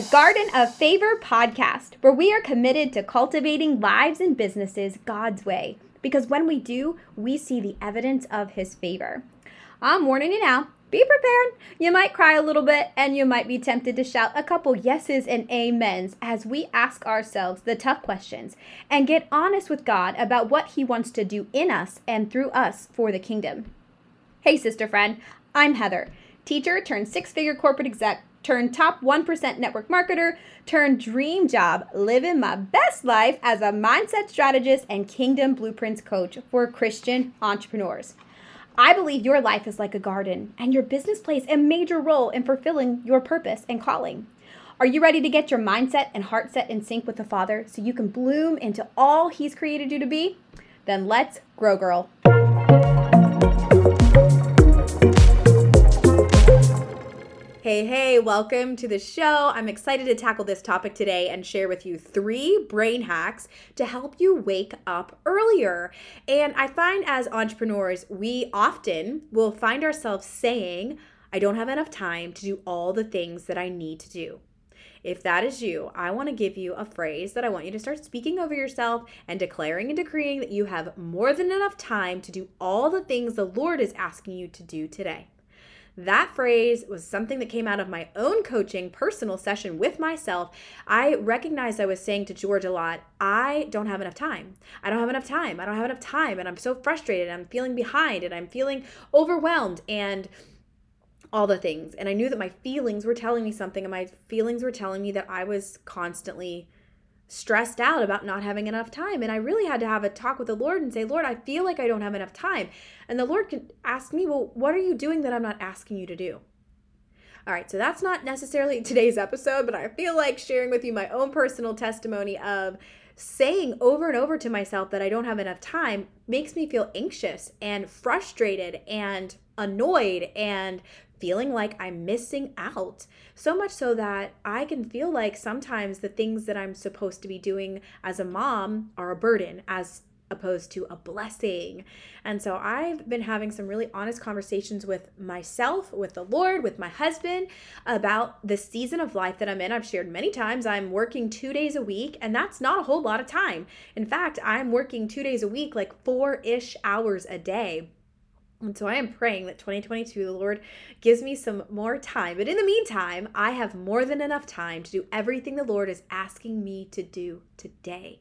The Garden of Favor podcast, where we are committed to cultivating lives and businesses God's way. Because when we do, we see the evidence of His favor. I'm warning you now. Be prepared. You might cry a little bit and you might be tempted to shout a couple yeses and amens as we ask ourselves the tough questions and get honest with God about what He wants to do in us and through us for the kingdom. Hey, sister friend, I'm Heather, teacher turned six figure corporate exec turn top 1% network marketer, turn dream job, living my best life as a mindset strategist and kingdom blueprints coach for Christian entrepreneurs. I believe your life is like a garden, and your business plays a major role in fulfilling your purpose and calling. Are you ready to get your mindset and heart set in sync with the Father so you can bloom into all He's created you to be? Then let's grow, girl. Hey, hey, welcome to the show. I'm excited to tackle this topic today and share with you three brain hacks to help you wake up earlier. And I find as entrepreneurs, we often will find ourselves saying, I don't have enough time to do all the things that I need to do. If that is you, I want to give you a phrase that I want you to start speaking over yourself and declaring and decreeing that you have more than enough time to do all the things the Lord is asking you to do today. That phrase was something that came out of my own coaching personal session with myself. I recognized I was saying to George a lot, I don't have enough time. I don't have enough time. I don't have enough time. And I'm so frustrated. I'm feeling behind and I'm feeling overwhelmed and all the things. And I knew that my feelings were telling me something, and my feelings were telling me that I was constantly stressed out about not having enough time. And I really had to have a talk with the Lord and say, Lord, I feel like I don't have enough time. And the Lord could ask me, Well, what are you doing that I'm not asking you to do? All right, so that's not necessarily today's episode, but I feel like sharing with you my own personal testimony of saying over and over to myself that I don't have enough time makes me feel anxious and frustrated and annoyed and feeling like I'm missing out. So much so that I can feel like sometimes the things that I'm supposed to be doing as a mom are a burden, as opposed to a blessing. And so I've been having some really honest conversations with myself, with the Lord, with my husband about the season of life that I'm in. I've shared many times I'm working 2 days a week and that's not a whole lot of time. In fact, I'm working 2 days a week like 4ish hours a day. And so I am praying that 2022, the Lord gives me some more time. But in the meantime, I have more than enough time to do everything the Lord is asking me to do today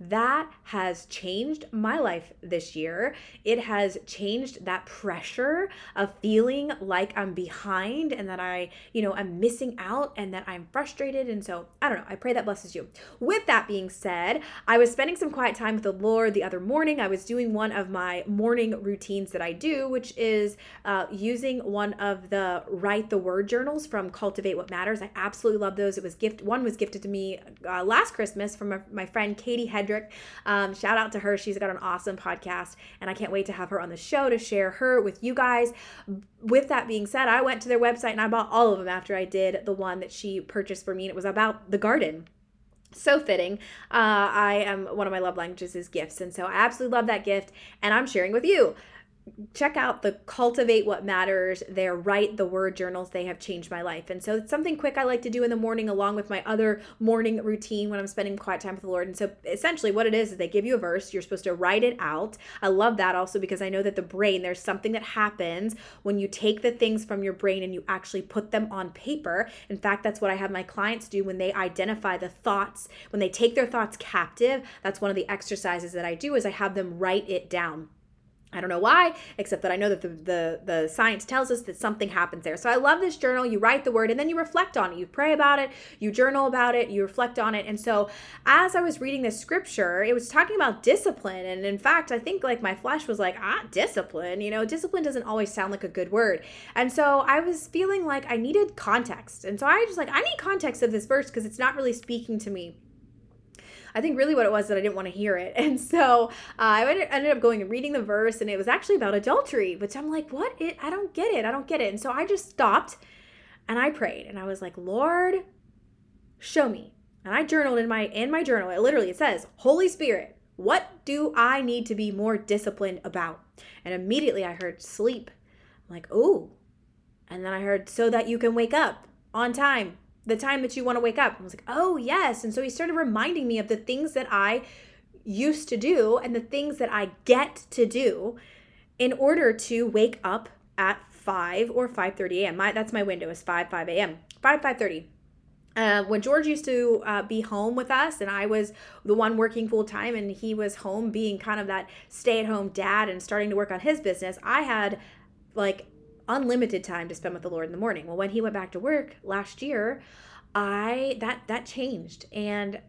that has changed my life this year. It has changed that pressure of feeling like I'm behind and that I, you know, I'm missing out and that I'm frustrated. And so, I don't know, I pray that blesses you. With that being said, I was spending some quiet time with the Lord the other morning. I was doing one of my morning routines that I do, which is uh, using one of the Write the Word journals from Cultivate What Matters. I absolutely love those. It was gift one was gifted to me uh, last Christmas from my, my friend Katie Head Um, shout out to her. She's got an awesome podcast, and I can't wait to have her on the show to share her with you guys. With that being said, I went to their website and I bought all of them after I did the one that she purchased for me, and it was about the garden so fitting. Uh, I am one of my love languages is gifts, and so I absolutely love that gift, and I'm sharing with you check out the cultivate what matters. Their write the word journals. They have changed my life. And so it's something quick i like to do in the morning along with my other morning routine when i'm spending quiet time with the lord. And so essentially what it is is they give you a verse. You're supposed to write it out. I love that also because i know that the brain there's something that happens when you take the things from your brain and you actually put them on paper. In fact that's what i have my clients do when they identify the thoughts when they take their thoughts captive. That's one of the exercises that i do is i have them write it down I don't know why, except that I know that the, the, the science tells us that something happens there. So I love this journal. You write the word and then you reflect on it. You pray about it, you journal about it, you reflect on it. And so as I was reading this scripture, it was talking about discipline. And in fact, I think like my flesh was like, ah, discipline. You know, discipline doesn't always sound like a good word. And so I was feeling like I needed context. And so I just like, I need context of this verse because it's not really speaking to me. I think really what it was that I didn't want to hear it. And so uh, I ended up going and reading the verse, and it was actually about adultery, which I'm like, what? It, I don't get it. I don't get it. And so I just stopped and I prayed and I was like, Lord, show me. And I journaled in my in my journal. It literally it says, Holy Spirit, what do I need to be more disciplined about? And immediately I heard sleep. I'm like, oh. And then I heard so that you can wake up on time the time that you want to wake up. I was like, oh, yes. And so he started reminding me of the things that I used to do and the things that I get to do in order to wake up at 5 or 5.30 a.m. My, that's my window is 5, 5 a.m. 5, 5.30. Uh, when George used to uh, be home with us and I was the one working full time and he was home being kind of that stay at home dad and starting to work on his business, I had like unlimited time to spend with the Lord in the morning. Well, when he went back to work last year, I that that changed and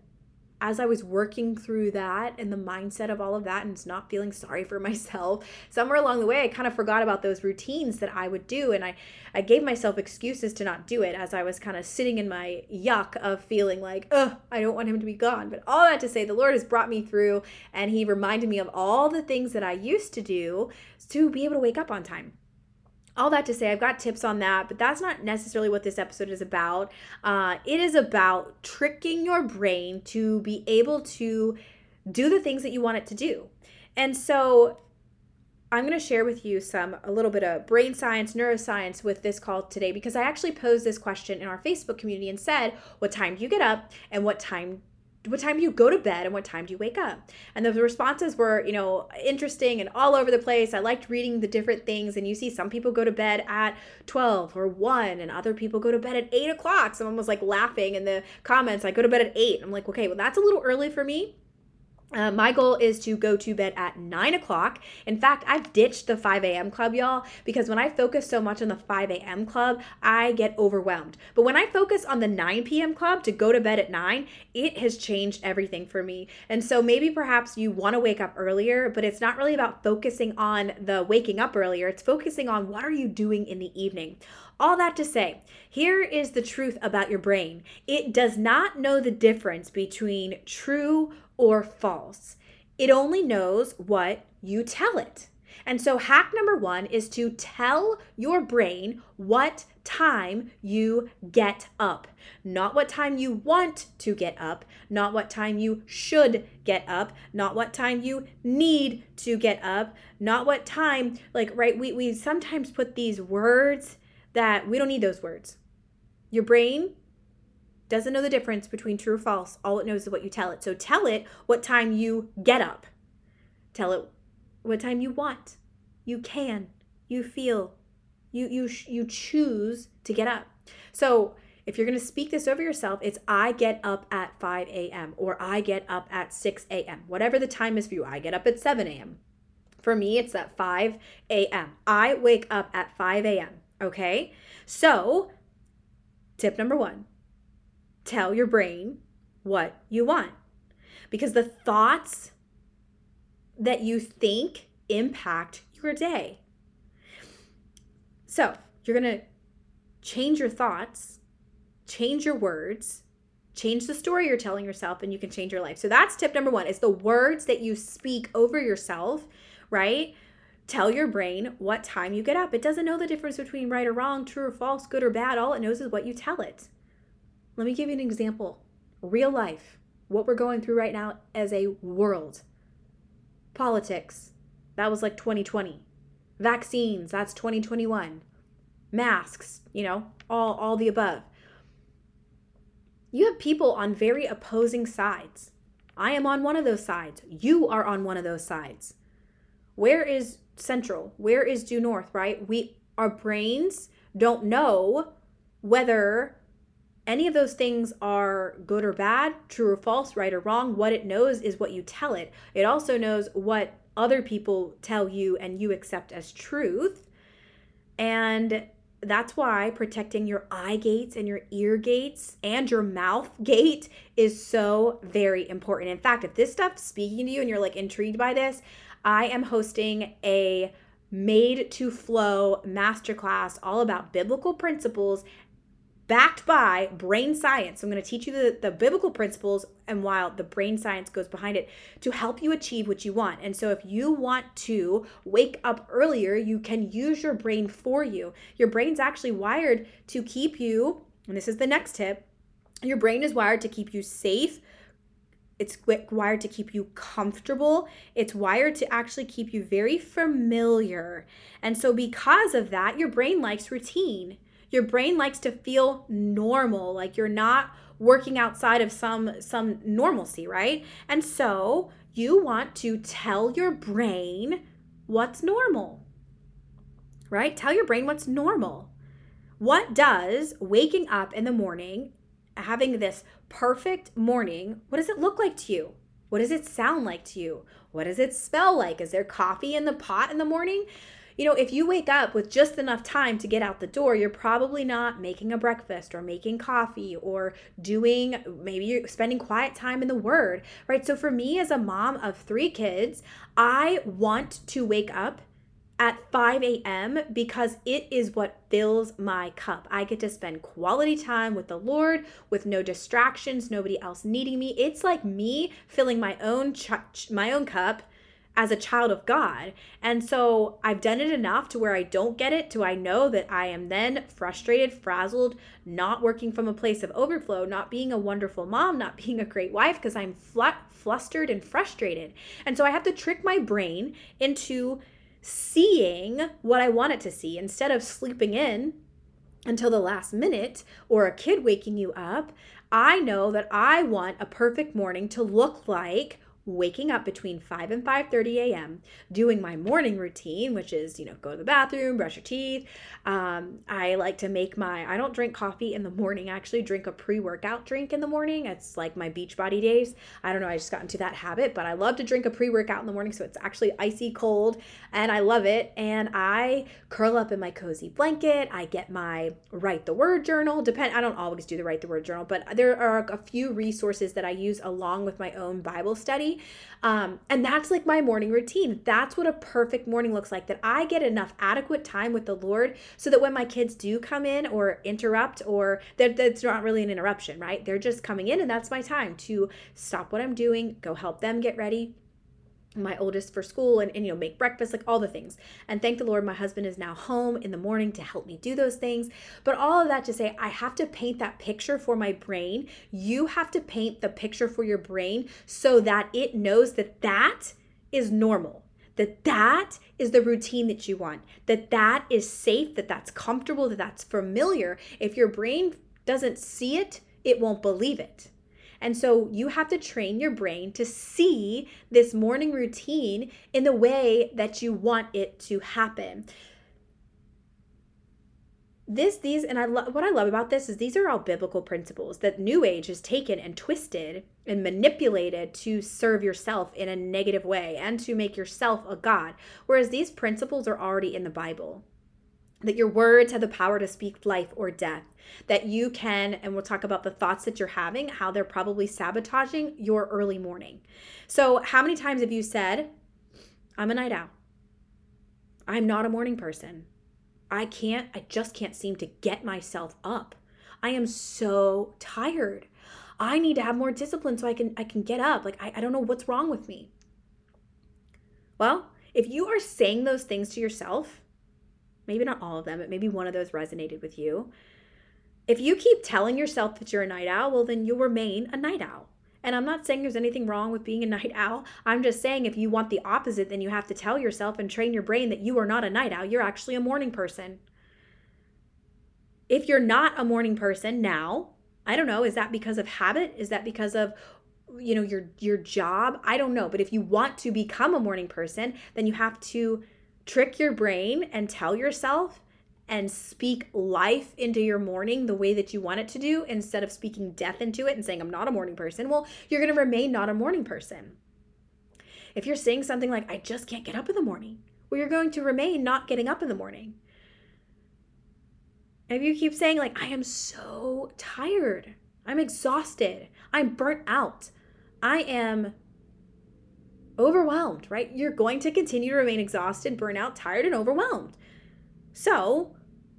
as I was working through that and the mindset of all of that and not feeling sorry for myself, somewhere along the way I kind of forgot about those routines that I would do and I I gave myself excuses to not do it as I was kind of sitting in my yuck of feeling like, "Ugh, I don't want him to be gone." But all that to say the Lord has brought me through and he reminded me of all the things that I used to do to be able to wake up on time all that to say, I've got tips on that, but that's not necessarily what this episode is about. Uh, it is about tricking your brain to be able to do the things that you want it to do. And so I'm going to share with you some a little bit of brain science, neuroscience with this call today because I actually posed this question in our Facebook community and said, "What time do you get up and what time what time do you go to bed and what time do you wake up? And the responses were you know interesting and all over the place. I liked reading the different things and you see some people go to bed at 12 or 1 and other people go to bed at 8 o'clock. Someone was like laughing in the comments i go to bed at 8 i'm like okay well that's a little early for me uh, my goal is to go to bed at 9 o'clock. In fact, I've ditched the 5 a.m. club, y'all, because when I focus so much on the 5 a.m. club, I get overwhelmed. But when I focus on the 9 p.m. club to go to bed at 9, it has changed everything for me. And so maybe perhaps you want to wake up earlier, but it's not really about focusing on the waking up earlier. It's focusing on what are you doing in the evening. All that to say, here is the truth about your brain it does not know the difference between true or false. It only knows what you tell it. And so, hack number one is to tell your brain what time you get up. Not what time you want to get up, not what time you should get up, not what time you need to get up, not what time, like, right? We, we sometimes put these words that we don't need those words. Your brain doesn't know the difference between true or false. All it knows is what you tell it. So tell it what time you get up. Tell it what time you want. You can. You feel. You you you choose to get up. So if you're going to speak this over yourself, it's I get up at 5 a.m. or I get up at 6 a.m. Whatever the time is for you. I get up at 7 a.m. For me, it's at 5 a.m. I wake up at 5 a.m. Okay? So, tip number one tell your brain what you want. Because the thoughts that you think impact your day. So, you're going to change your thoughts, change your words, change the story you're telling yourself and you can change your life. So that's tip number 1. Is the words that you speak over yourself, right? Tell your brain what time you get up. It doesn't know the difference between right or wrong, true or false, good or bad. All it knows is what you tell it. Let me give you an example. Real life, what we're going through right now as a world. Politics, that was like 2020. Vaccines, that's 2021. Masks, you know, all all the above. You have people on very opposing sides. I am on one of those sides. You are on one of those sides. Where is central? Where is due north, right? We our brains don't know whether any of those things are good or bad, true or false, right or wrong. What it knows is what you tell it. It also knows what other people tell you and you accept as truth. And that's why protecting your eye gates and your ear gates and your mouth gate is so very important. In fact, if this stuff's speaking to you and you're like intrigued by this, I am hosting a made to flow masterclass all about biblical principles backed by brain science. So I'm going to teach you the, the biblical principles and while the brain science goes behind it to help you achieve what you want. And so if you want to wake up earlier, you can use your brain for you. Your brain's actually wired to keep you, and this is the next tip, your brain is wired to keep you safe. It's wired to keep you comfortable. It's wired to actually keep you very familiar. And so, because of that, your brain likes routine. Your brain likes to feel normal, like you're not working outside of some some normalcy, right? And so, you want to tell your brain what's normal. Right? Tell your brain what's normal. What does waking up in the morning, having this perfect morning, what does it look like to you? What does it sound like to you? What does it smell like? Is there coffee in the pot in the morning? You know, if you wake up with just enough time to get out the door, you're probably not making a breakfast or making coffee or doing maybe you're spending quiet time in the Word, right? So for me, as a mom of three kids, I want to wake up at 5 a.m. because it is what fills my cup. I get to spend quality time with the Lord with no distractions, nobody else needing me. It's like me filling my own ch- my own cup as a child of God. And so I've done it enough to where I don't get it to I know that I am then frustrated, frazzled, not working from a place of overflow, not being a wonderful mom, not being a great wife because I'm fl- flustered and frustrated. And so I have to trick my brain into seeing what I want it to see instead of sleeping in until the last minute or a kid waking you up. I know that I want a perfect morning to look like waking up between 5 and 5:30 a.m., doing my morning routine, which is, you know, go to the bathroom, brush your teeth. Um, I like to make my I don't drink coffee in the morning. I actually drink a pre-workout drink in the morning. It's like my Beachbody days. I don't know, I just got into that habit, but I love to drink a pre-workout in the morning so it's actually icy cold and I love it and I curl up in my cozy blanket. I get my write the word journal. Depend I don't always do the write the word journal, but there are a few resources that I use along with my own Bible study um, and that's like my morning routine. That's what a perfect morning looks like that I get enough adequate time with the Lord so that when my kids do come in or interrupt, or that that's not really an interruption, right? They're just coming in, and that's my time to stop what I'm doing, go help them get ready, my oldest for school and, and you know make breakfast like all the things. And thank the lord my husband is now home in the morning to help me do those things. But all of that to say i have to paint that picture for my brain. You have to paint the picture for your brain so that it knows that that is normal that that is the routine that you want that that is safe that that's comfortable that that's familiar. If your brain doesn't see it it won't believe it and so you have to train your brain to see this morning routine in the way that you want it to happen. This, these, and I love what I love about this is these are all biblical principles that New Age has taken and twisted and manipulated to serve yourself in a negative way and to make yourself a God. Whereas these principles are already in the Bible that your words have the power to speak life or death that you can and we'll talk about the thoughts that you're having how they're probably sabotaging your early morning. So how many times have you said i'm a night owl. I'm not a morning person. I can't i just can't seem to get myself up. I am so tired. I need to have more discipline so i can i can get up. Like i, I don't know what's wrong with me. Well if you are saying those things to yourself maybe not all of them, but maybe one of those resonated with you. If you keep telling yourself that you're a night owl, well, then you'll remain a night owl. And I'm not saying there's anything wrong with being a night owl. I'm just saying if you want the opposite, then you have to tell yourself and train your brain that you are not a night owl. You're actually a morning person. If you're not a morning person now, I don't know, is that because of habit? Is that because of you know your your job? I don't know, but if you want to become a morning person, then you have to trick your brain and tell yourself and speak life into your morning the way that you want it to do instead of speaking death into it and saying, I'm not a morning person, well, you're going to remain not a morning person. If you're saying something like, I just can't get up in the morning, well, you're going to remain not getting up in the morning. if you keep saying, like, I am so tired, I'm exhausted, I'm burnt out, I am overwhelmed, right? You're going to continue to remain exhausted, burnout, tired, and overwhelmed. So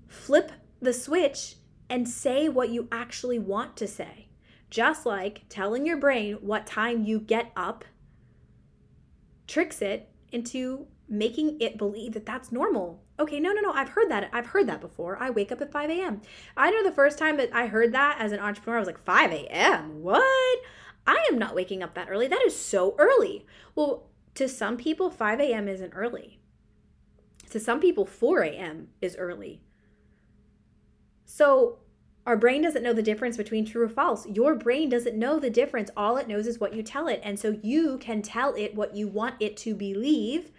flip the switch and say what you actually want to say. Just like telling your brain what time you get up tricks it into making it believe that that's normal. Okay, no, no, no. I've heard that. I've heard that before. I wake up at 5 a.m. I know the first time that I heard that as an entrepreneur, I was like, 5 a.m. What? I am not waking up that early. That is so early. Well, to some people, 5 a.m. isn't early. To some people, 4 a.m. is early. So, our brain doesn't know the difference between true or false. Your brain doesn't know the difference. All it knows is what you tell it. And so you can tell it what you want it to believe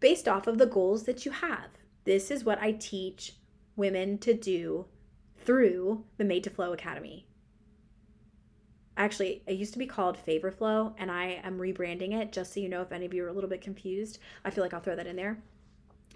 based off of the goals that you have. This is what I teach women to do through the Made to Flow Academy. Actually, it used to be called Favor Flow, and I am rebranding it just so you know if any of you are a little bit confused. I feel like I'll throw that in there.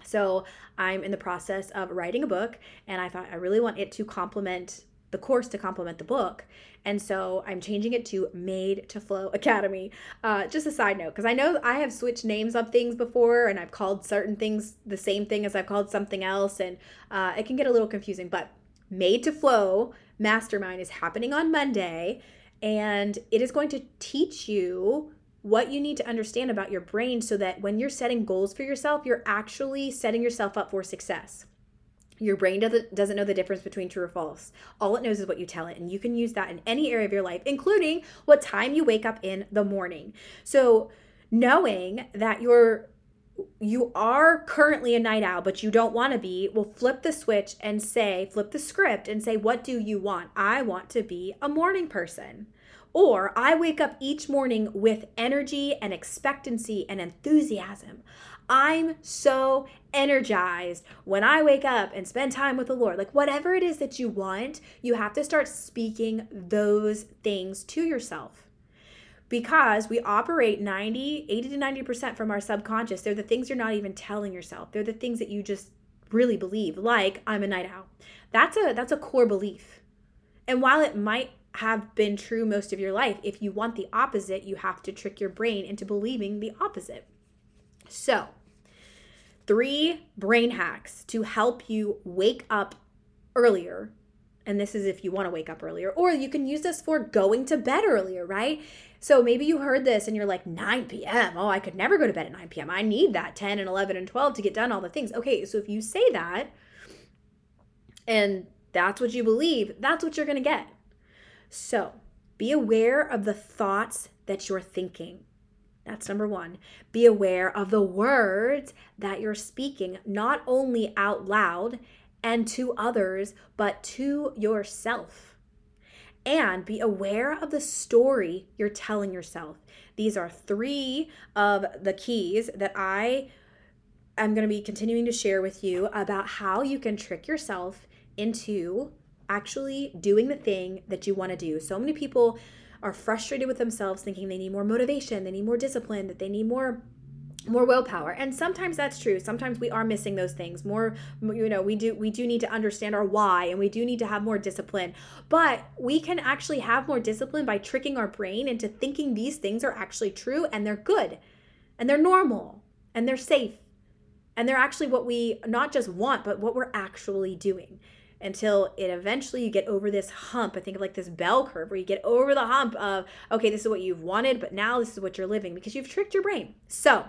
So I'm in the process of writing a book, and I thought I really want it to complement the course to complement the book. And so I'm changing it to Made to Flow Academy. Uh, just a side note, because I know I have switched names of things before and I've called certain things the same thing as I've called something else, and uh, it can get a little confusing. But Made to Flow Mastermind is happening on Monday, and it is going to teach you what you need to understand about your brain so that when you're setting goals for yourself, you're actually setting yourself up for success. Your brain doesn't doesn't know the difference between true or false. All it knows is what you tell it, and you can use that in any area of your life, including what time you wake up in the morning. So, knowing that you're you are currently a night owl, but you don't want to be, will flip the switch and say, flip the script and say, what do you want? I want to be a morning person. Or I wake up each morning with energy and expectancy and enthusiasm. I'm so energized when I wake up and spend time with the Lord. Like, whatever it is that you want, you have to start speaking those things to yourself because we operate 90, 80 to 90% from our subconscious. They're the things you're not even telling yourself. They're the things that you just really believe, like I'm a night owl. That's a that's a core belief. And while it might have been true most of your life, if you want the opposite, you have to trick your brain into believing the opposite. So, three brain hacks to help you wake up earlier. And this is if you want to wake up earlier, or you can use this for going to bed earlier, right? So maybe you heard this and you're like, 9 p.m. Oh, I could never go to bed at 9 p.m. I need that 10 and 11 and 12 to get done all the things. Okay, so if you say that and that's what you believe, that's what you're going to get. So be aware of the thoughts that you're thinking. That's number one. Be aware of the words that you're speaking, not only out loud and to others, but to yourself. And be aware of the story you're telling yourself. These are three of the keys that I am going to be continuing to share with you about how you can trick yourself into actually doing the thing that you want to do. So many people are frustrated with themselves thinking they need more motivation, they need more discipline, that they need more more willpower. And sometimes that's true. Sometimes we are missing those things. More you know we do we do need to understand our why and we do need to have more discipline. But we can actually have more discipline by tricking our brain into thinking these things are actually true and they're good and they're normal and they're safe and they're actually what we not just want but what we're actually doing. Until it eventually you get over this hump. I think of like this bell curve where you get over the hump of, okay, this is what you've wanted, but now this is what you're living because you've tricked your brain. So,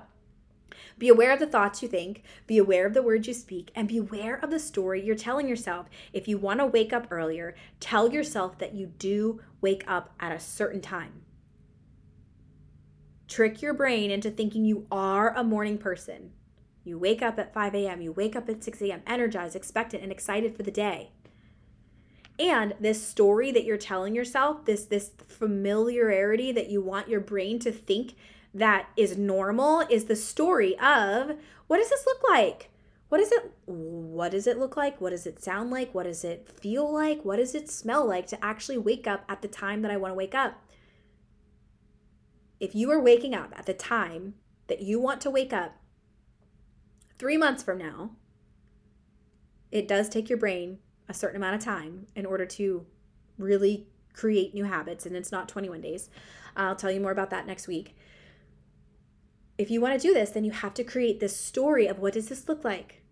be aware of the thoughts you think, be aware of the words you speak, and be aware of the story you're telling yourself. If you want to wake up earlier, tell yourself that you do wake up at a certain time. Trick your brain into thinking you are a morning person. You wake up at 5 a.m., you wake up at 6 a.m., energized, expectant, and excited for the day. And this story that you're telling yourself, this this familiarity that you want your brain to think that is normal is the story of what does this look like? What is it what does it look like? What does it sound like? What does it feel like? What does it smell like to actually wake up at the time that I want to wake up? If you are waking up at the time that you want to wake up, three months from now, it does take your brain a certain amount of time in order to really create new habits, and it's not 21 days. I'll tell you more about that next week. If you want to do this, then you have to create this story of what does this look like?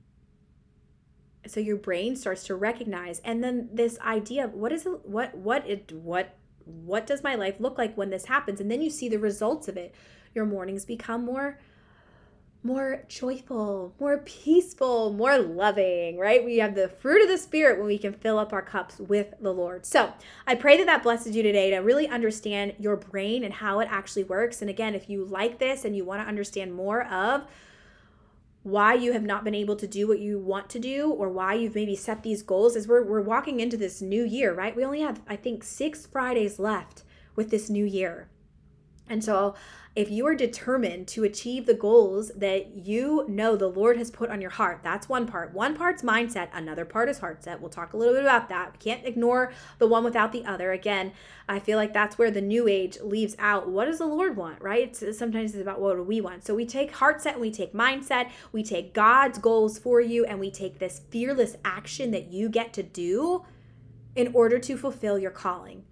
So your brain starts to recognize, and then this idea of what is it, what what it what what does my life look like when this happens, and then you see the results of it. Your mornings become more more joyful, more peaceful, more loving, right? We have the fruit of the Spirit when we can fill up our cups with the Lord. So I pray that that blesses you today to really understand your brain and how it actually works. And again, if you like this and you want to understand more of why you have not been able to do what you want to do or why you've maybe set these goals as we're, we're walking into this new year, right? We only have, I think, six Fridays left with this new year. And so if you are determined to achieve the goals that you know the Lord has put on your heart, that's one part. One part's mindset, another part is heart set. We'll talk a little bit about that. We can't ignore the one without the other. Again, I feel like that's where the new age leaves out what does the Lord want, right? It's, sometimes it's about what do we want. So we take heart set and we take mindset, we take God's goals for you, and we take this fearless action that you get to do in order to fulfill your calling.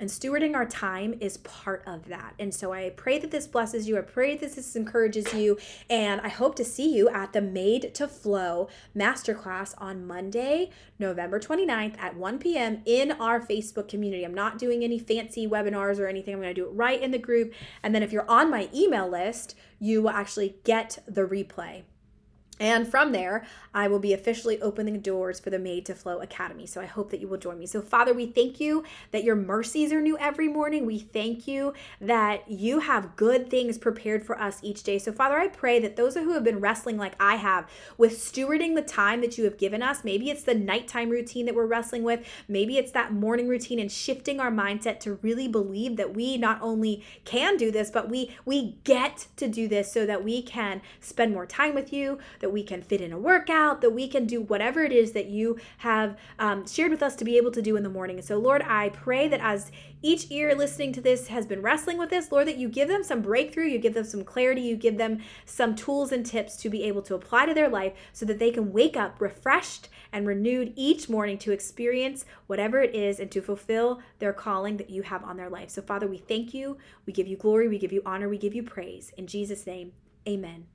And stewarding our time is part of that. And so I pray that this blesses you. I pray that this encourages you. And I hope to see you at the Made to Flow Masterclass on Monday, November 29th at 1 p.m. in our Facebook community. I'm not doing any fancy webinars or anything. I'm going to do it right in the group. And then if you're on my email list, you will actually get the replay. And from there, I will be officially opening doors for the Made to Flow Academy. So I hope that you will join me. So, Father, we thank you that your mercies are new every morning. We thank you that you have good things prepared for us each day. So, Father, I pray that those who have been wrestling like I have with stewarding the time that you have given us, maybe it's the nighttime routine that we're wrestling with, maybe it's that morning routine and shifting our mindset to really believe that we not only can do this, but we we get to do this so that we can spend more time with you, that that we can fit in a workout, that we can do whatever it is that you have um, shared with us to be able to do in the morning. And so, Lord, I pray that as each ear listening to this has been wrestling with this, Lord, that you give them some breakthrough, you give them some clarity, you give them some tools and tips to be able to apply to their life so that they can wake up refreshed and renewed each morning to experience whatever it is and to fulfill their calling that you have on their life. So, Father, we thank you. We give you glory. We give you honor. We give you praise. In Jesus' name, amen.